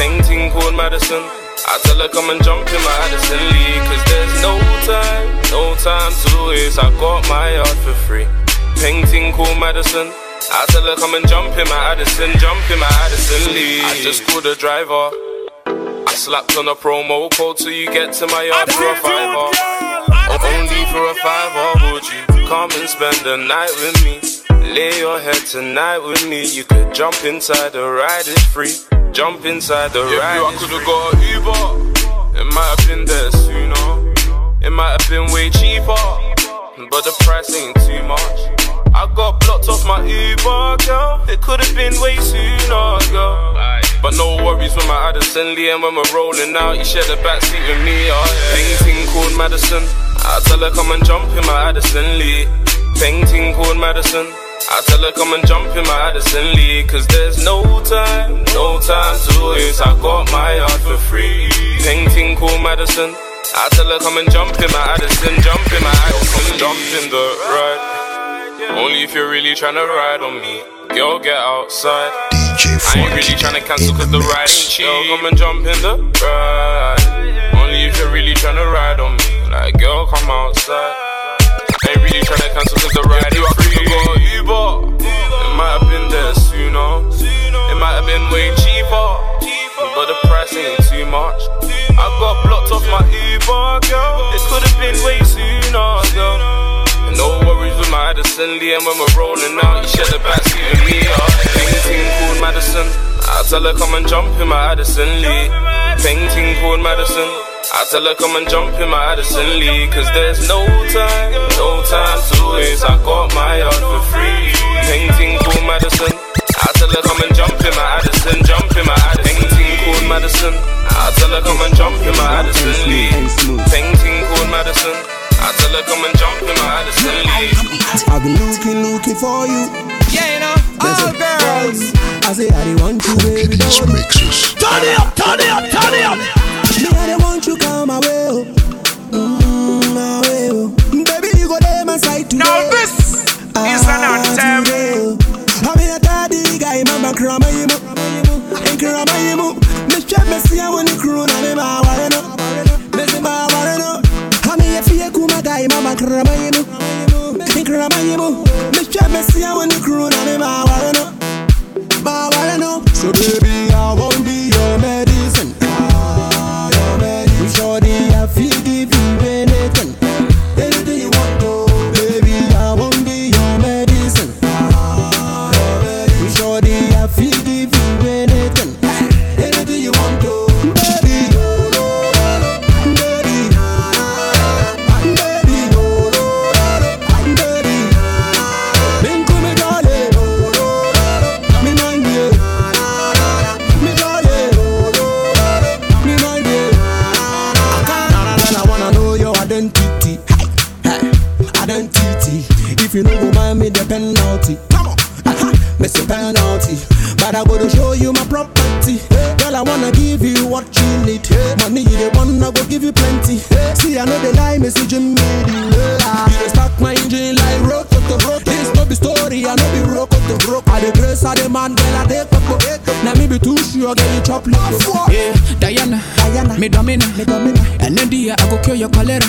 Painting called Madison. I tell her come and jump in my Addison Lee. Cause there's no time, no time to waste. I got my yard for free. Painting called Madison. I tell her come and jump in my Addison, jump in my Addison Lee. I just called the driver. I slapped on a promo code till you get to my yard for a fiver. Or only for a fiver, would you come and spend the night with me? Lay your head tonight with me. You could jump inside the ride, it's free. Jump inside the Yeah, ride. I could've got an Uber. It might have been there sooner. It might have been way cheaper. But the price ain't too much. I got blocked off my Uber, girl. It could have been way sooner, girl. But no worries with my Addison Lee. And when we're rolling out, you share the backseat with me. Oh, yeah. Painting called Madison. I tell her come and jump in my Addison Lee. Painting called Madison. I tell her come and jump in my Addison Lee. Cause there's no time, no time to waste. I got my yard for free. Painting called Madison. I tell her come and jump in my Addison, jump in my Addison, jump in the ride. Only if you're really tryna ride on me. Girl, get outside. I ain't really tryna cancel cause the ride ain't cheap. Girl, come and jump in the ride. Only if you're really tryna ride on me. Like, girl, come outside. I ain't really tryna cancel cause the ride ain't free. I got an Uber. It might have been there sooner. It might have been way cheaper. But the price ain't too much. I got blocked off my Uber, girl. It could have been way sooner, girl. No worries with my Addison Lee, and when we're rolling out, you share the backseat with me. Uh, painting called Madison. I tell her come and jump in my Addison Lee. Painting called Madison. I tell her come and jump in my Addison Lee. Cause there's no time, no time to waste. I got my yard for free. Painting called Madison. I tell her come and jump in my Addison, jump in my Addison. Painting called Madison. I tell her come and jump in my Addison Lee. Painting called Madison. I tell her come and jump in my Addison Lee. I've been looking, looking for you. Yeah, you know, all girls. I say I dey want you, baby. These mixes. Turn it up, turn it up, turn it up. Me I dey want you come my way, oh. Mm, my way, oh. Baby, you go there my side today. Now this is an anthem. I'm here daddy guy, mama krama yimu, en krama yimu. Me chat me see when you crew na me ma wale no, me guy, mama krama yimu, en krama yimu. Me me see when you crew na me ma wale no, ma wale no. So baby, I won't go the penalty, come on, miss a penalty. But I gotta show you my property. Girl, I wanna give you what you need. Money you the one, I go give you plenty. See, I know the lie, message me. You start my engine like rock to rock. This no be story, I know be rock to rock. I the grace, I the man, girl, I take up. Now me be too sure, girl, you chop love. Yeah, Diana, Diana, me domina, me domina. And then the I go cure your cholera.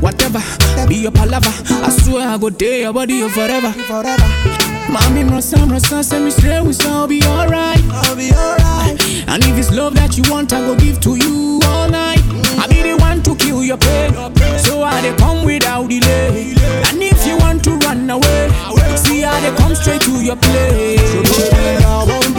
Whatever, be your palaver. I swear I go day your body forever. Forever. Mommy, Rosa, Rosa, send me straight with I'll be alright. I'll be alright. And if it's love that you want, I go give to you all night. I be the one to kill your pain, so I they come without delay. And if you want to run away, see how they come straight to your place. So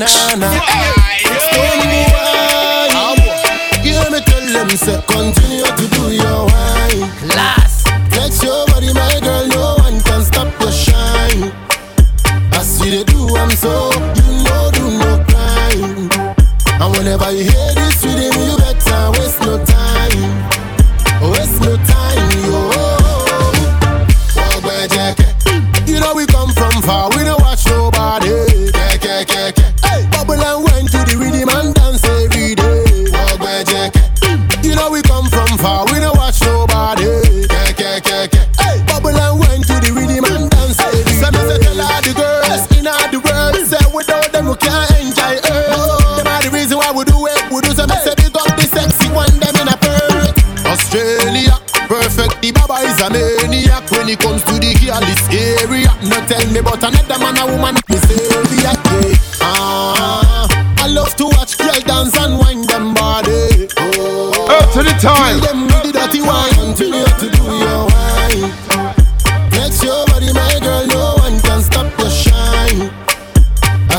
banana. Stone boy, you me tell them say country.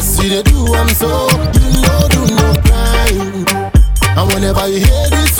See they do, I'm so. You know, do no crime. And whenever you hear this,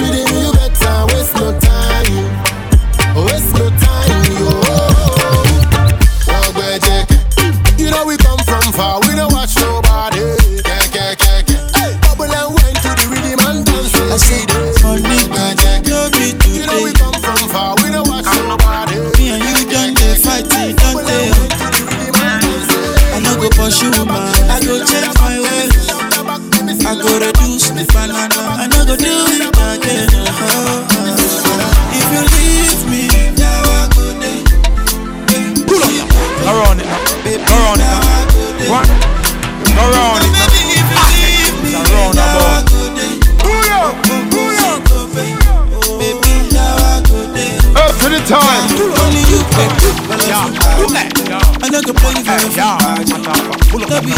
not to play for your food. Don't be.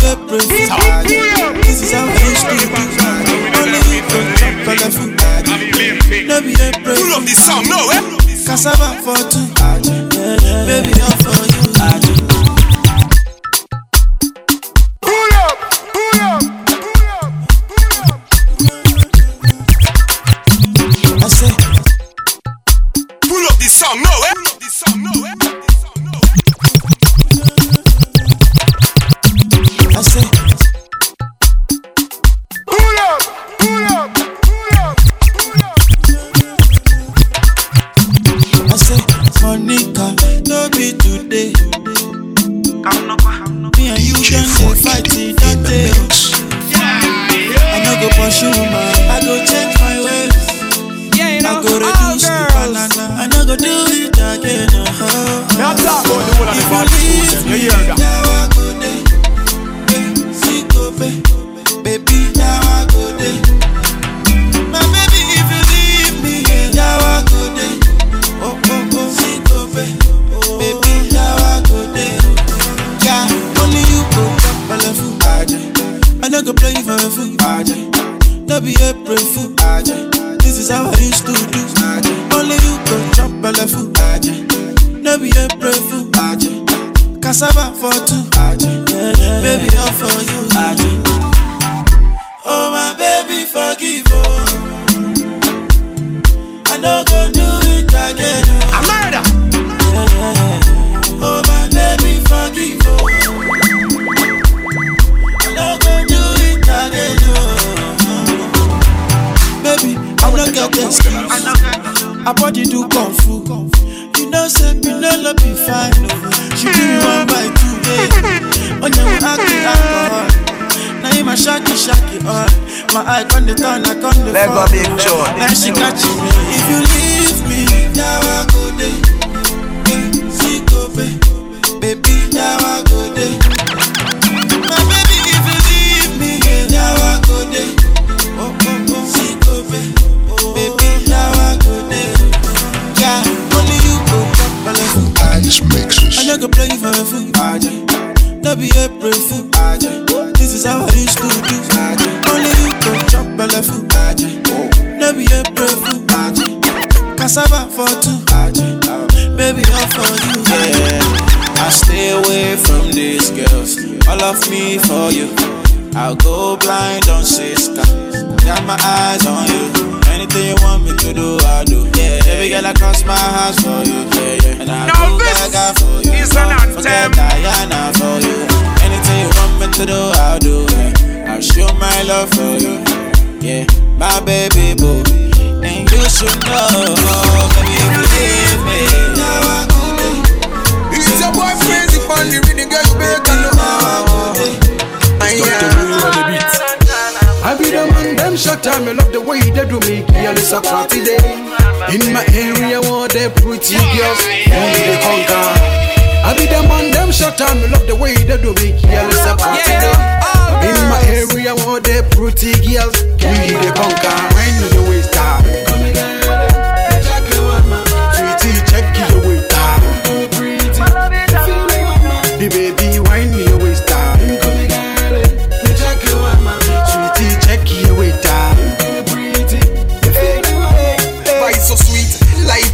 This is how things do. Only if you come for the food. Don't be a prince. Pull up the song, no, eh? Cassava for two. Baby, all for you. cassava for two. Baby, all for you. Oh, my baby, forgive. me. I don't go do it again. Oh. I'm Oh, my baby, forgive. me. I no go do it again. Oh. Baby, I'm not your guest. I body do kung fu. You know, say, you know, love be fine. Oh. She give one by two, yeah. On your. Uh, now you my shocky, shocky. Uh. My eye the turn, I on the Let go big John. Now she catching me. If you leave me, now I go day. Baby, now I go day. mixes. I like a play for a fool. That be April fool. This is how I used to do. Only you can chop bella fool. That be April fool. Cassava for two. Baby, all for you. Yeah. I stay away from these girls. All of me for you. I'll go blind on sister. Got my eyes on you. Anything you want me to do, I'll do. Yeah, every girl I cross my heart for you. Yeah, yeah. And I'll Now go this gaga for you. is an Don't Forget. Diana for you. Anything you want me to do, I'll do. Yeah. I'll show my love for you. Yeah, my baby boo. And you should know, baby, if you leave me. Now I go It's your boy crazy on the rhythm, girl, you better the man, time. I love the way they do me. Girl, it's a party day. In my area, want the pretty girls. Only they conquer. I be the man, them shut time. I love the way they do me. Girl, it's a party day. In my area, want the pretty girls. We they conquer. When you waste time.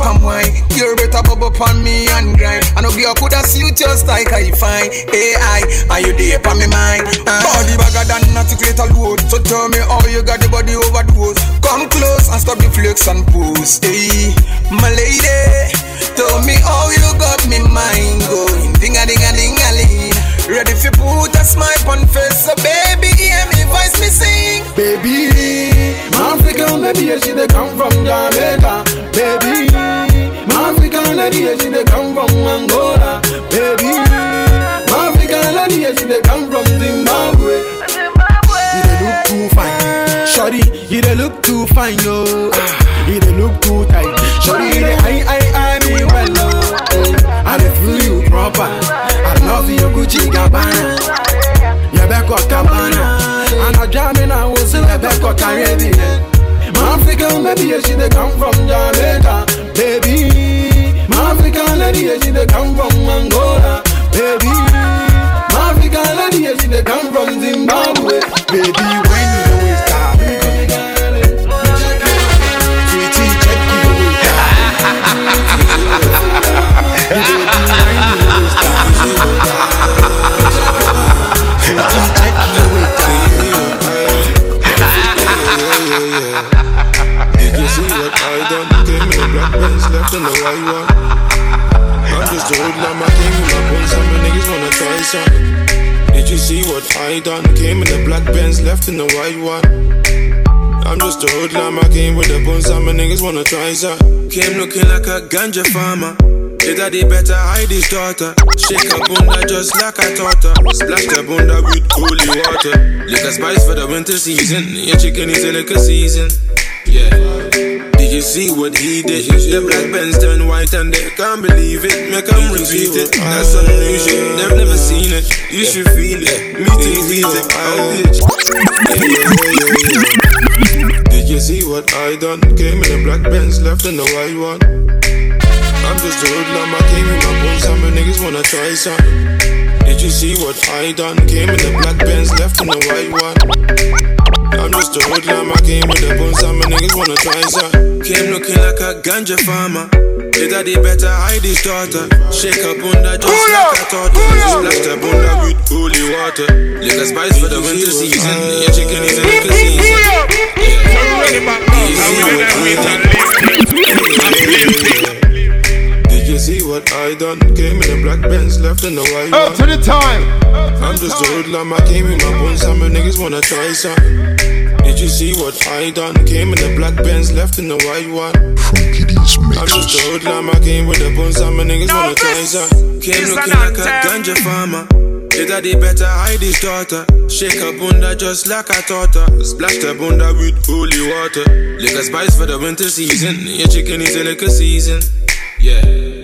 And wine. You're better bubble upon me and grind. I know girl coulda suit just like I find. AI, are you there upon me mind? Uh, body bagger than articulate a load. So tell me how you got the body overdose. Come close and stop the flex and pose. Hey, my lady, tell me how you got me mind going. Ding a ding a ding a ling. Ready for put a smile on face, so baby, hear me voice me sing. Baby, my African lady, she they come from Jamaica. Baby, my African lady, she they come from Angola. Baby, my African lady, she they come from Zimbabwe. You they look too fine, shorty. You they look too fine, yo. You they look too tight, shorty. You they I I I me well, I feel you proper. I love your Gucci Gabbana. You up Cabana. And I jam in a house in of Caribbean. My African lady, she they come from Jamaica. Baby, my African lady, she they come from Angola. Baby, my African lady, she they come from Zimbabwe. Baby, when black Benz, left in the white one. I'm just a hoodlum, I came with my buns, some niggas wanna try some. Did you see what I done? Came in the black Benz, left in the white one. I'm just a hoodlum, I came with the buns, some niggas wanna try some. Came looking like a ganja farmer. The daddy better hide his daughter. Shake her bunda just like I taught her. Splash the bunda with holy water. Liquor spice for the winter season. Your chicken is in liquor season. Yeah. Did you see what he did? The black Benz turn white and they can't believe it. Make them repeat it. That's some new shit. They've never seen it. You should feel it. Meet and greet it. Oh, bitch. Did you see what I done? Came in the black Benz, left in the white one. I'm just a hoodlum, I came in my bones, some niggas wanna try some. Did you see what I done? Came in the black Benz, left in the white one. I'm just a hoodlum, I came with the bones, my niggas wanna try some. Came looking like a ganja farmer. The daddy better hide his daughter. Shake her bunda just like I taught her. Splash the bunda with holy water. Liquor spice for the winter season. Your chicken is in liquor season. Did you see what I done? Came in the black Benz, left in the white Up one. to the time. I'm just a hoodlum, I came in my bones, some niggas wanna try some. Did you see what I done? Came in the black Benz, left in the white one. I'm just a hoodlum, I came with the bones, some niggas wanna try some. Came is looking like a anthem. ganja farmer. The daddy better hide his daughter. Shake her bunda just like I taught her. Splash the bunda with holy water. Liquor spice for the winter season. Your chicken is in liquor season. Yeah.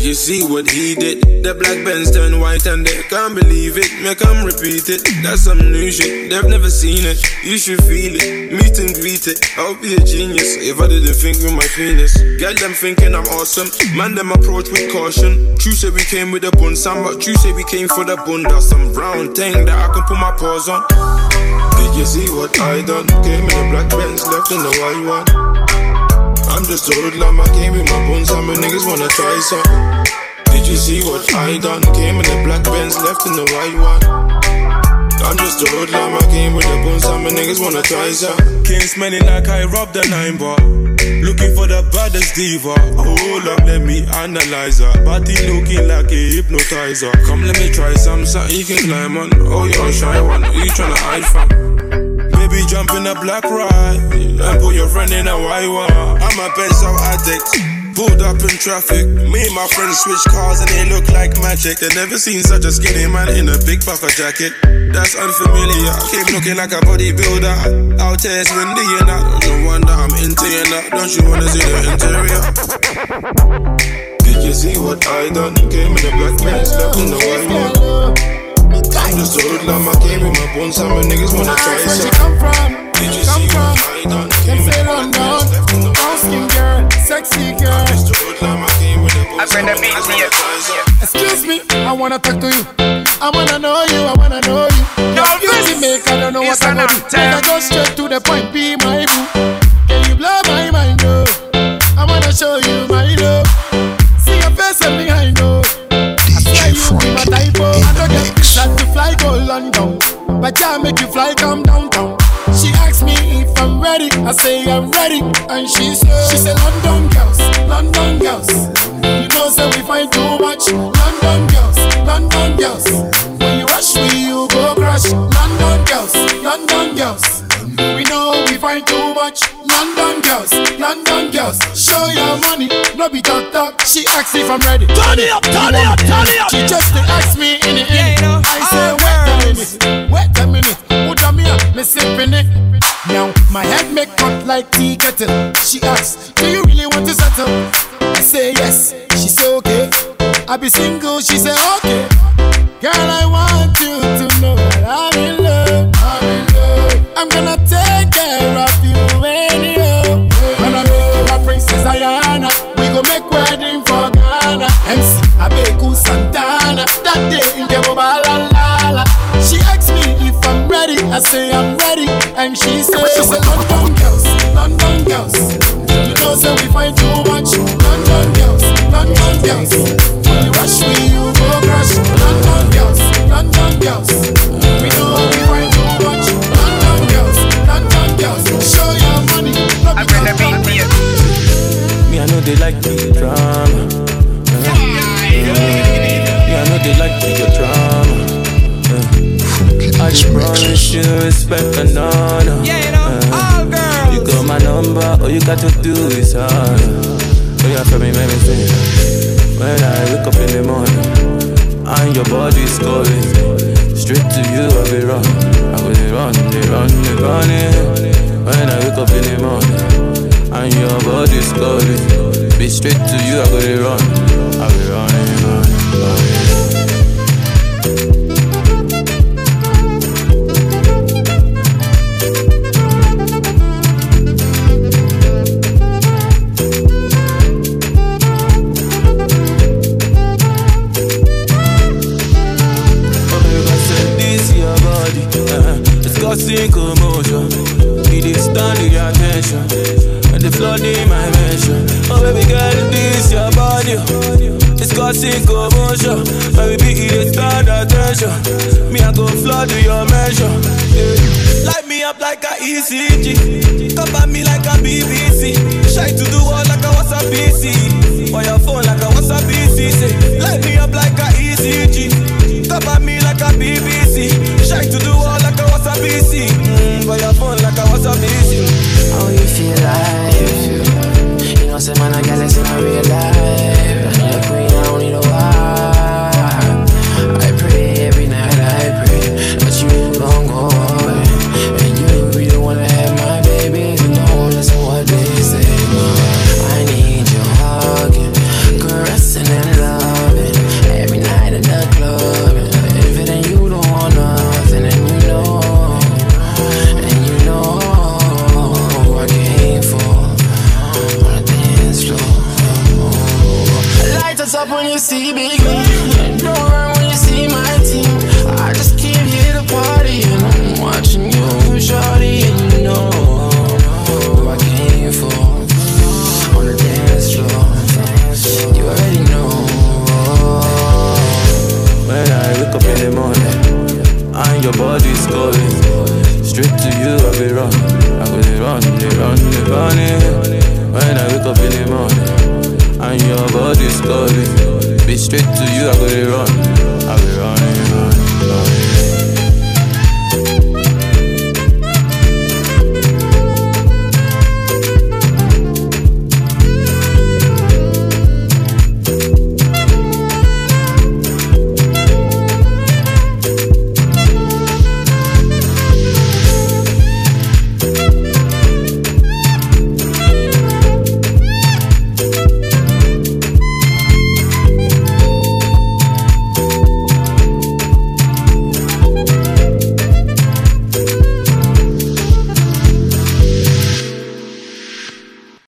Did you see what he did? The black Benz turn white and they can't believe it. Make them repeat it. That's some new shit. They've never seen it. You should feel it. Meet and greet it. I'll be a genius if I didn't think with my penis. Get them thinking I'm awesome. Man, them approach with caution. True say we came with a bun, some, but true say we came for the bunda. Some brown thing that I can put my paws on. Did you see what I done? Came in the black Benz, left in the white one. I'm just a hoodlum, I came with my bones, some niggas wanna try some. Did you see what I done? Came in the black Benz, left in the white one. I'm just a hoodlum, I came with a bone, some niggas wanna try ya. Came smelling like I robbed a nine bar. Looking for the baddest diva. Hold up, let me analyze her. Body looking like a hypnotizer. Come, let me try some, something you can climb on. Oh, you're shy one, you tryna hide from? Baby, jump in a black ride and put your friend in a white one. I'm a pencil addict. Pulled up in traffic. Me and my friends switch cars and it look like magic. They never seen such a skinny man in a big puffer jacket. That's unfamiliar. Came looking like a bodybuilder. Out here it's windy don't wonder I'm into you now. Don't you wanna see the interior? Did you see what I done? Came in a black Benz, left in the white one. I'm just a hoodlum, I came with my bones, some niggas wanna try Where she some. come from? Did you come see from? what I done? Them say London, brown skin girl, sexy girl. I bring the beat to you. Excuse me, I wanna talk to you. I wanna know you, I wanna know you. Excuse me, make I don't know what I gonna do. I go straight to the point, be my but yeah, make you fly come downtown. She asked me if I'm ready, I say I'm ready, and she said, she said London girls, London girls. You know, say we find too much. London girls, London girls. When you rush me, you go crash. London girls, London girls. We know we find too much. London girls, London girls. Show your money, no be talk talk. She asked if I'm ready. Turn it up, turn it up, turn it up. She just dey ask me me. Now my head make cut like tea kettle. She asks, Do you really want to settle? I say yes. She say okay. I be single. She say okay. Girl, I I say I'm ready. And she says London girls, London girls. You know, say we find too much. London girls, London girls. You respect and honor. Yeah, you know, uh, all girls. You got my number, all you got to do is holler. Uh. Oh, yeah, for me, make me feel. When I wake up in the morning, and your body's calling. Straight to you, I be run. I go they run, they run, they running. When I wake up in the morning, and your body's calling. Be straight to you, I go they run. I be running,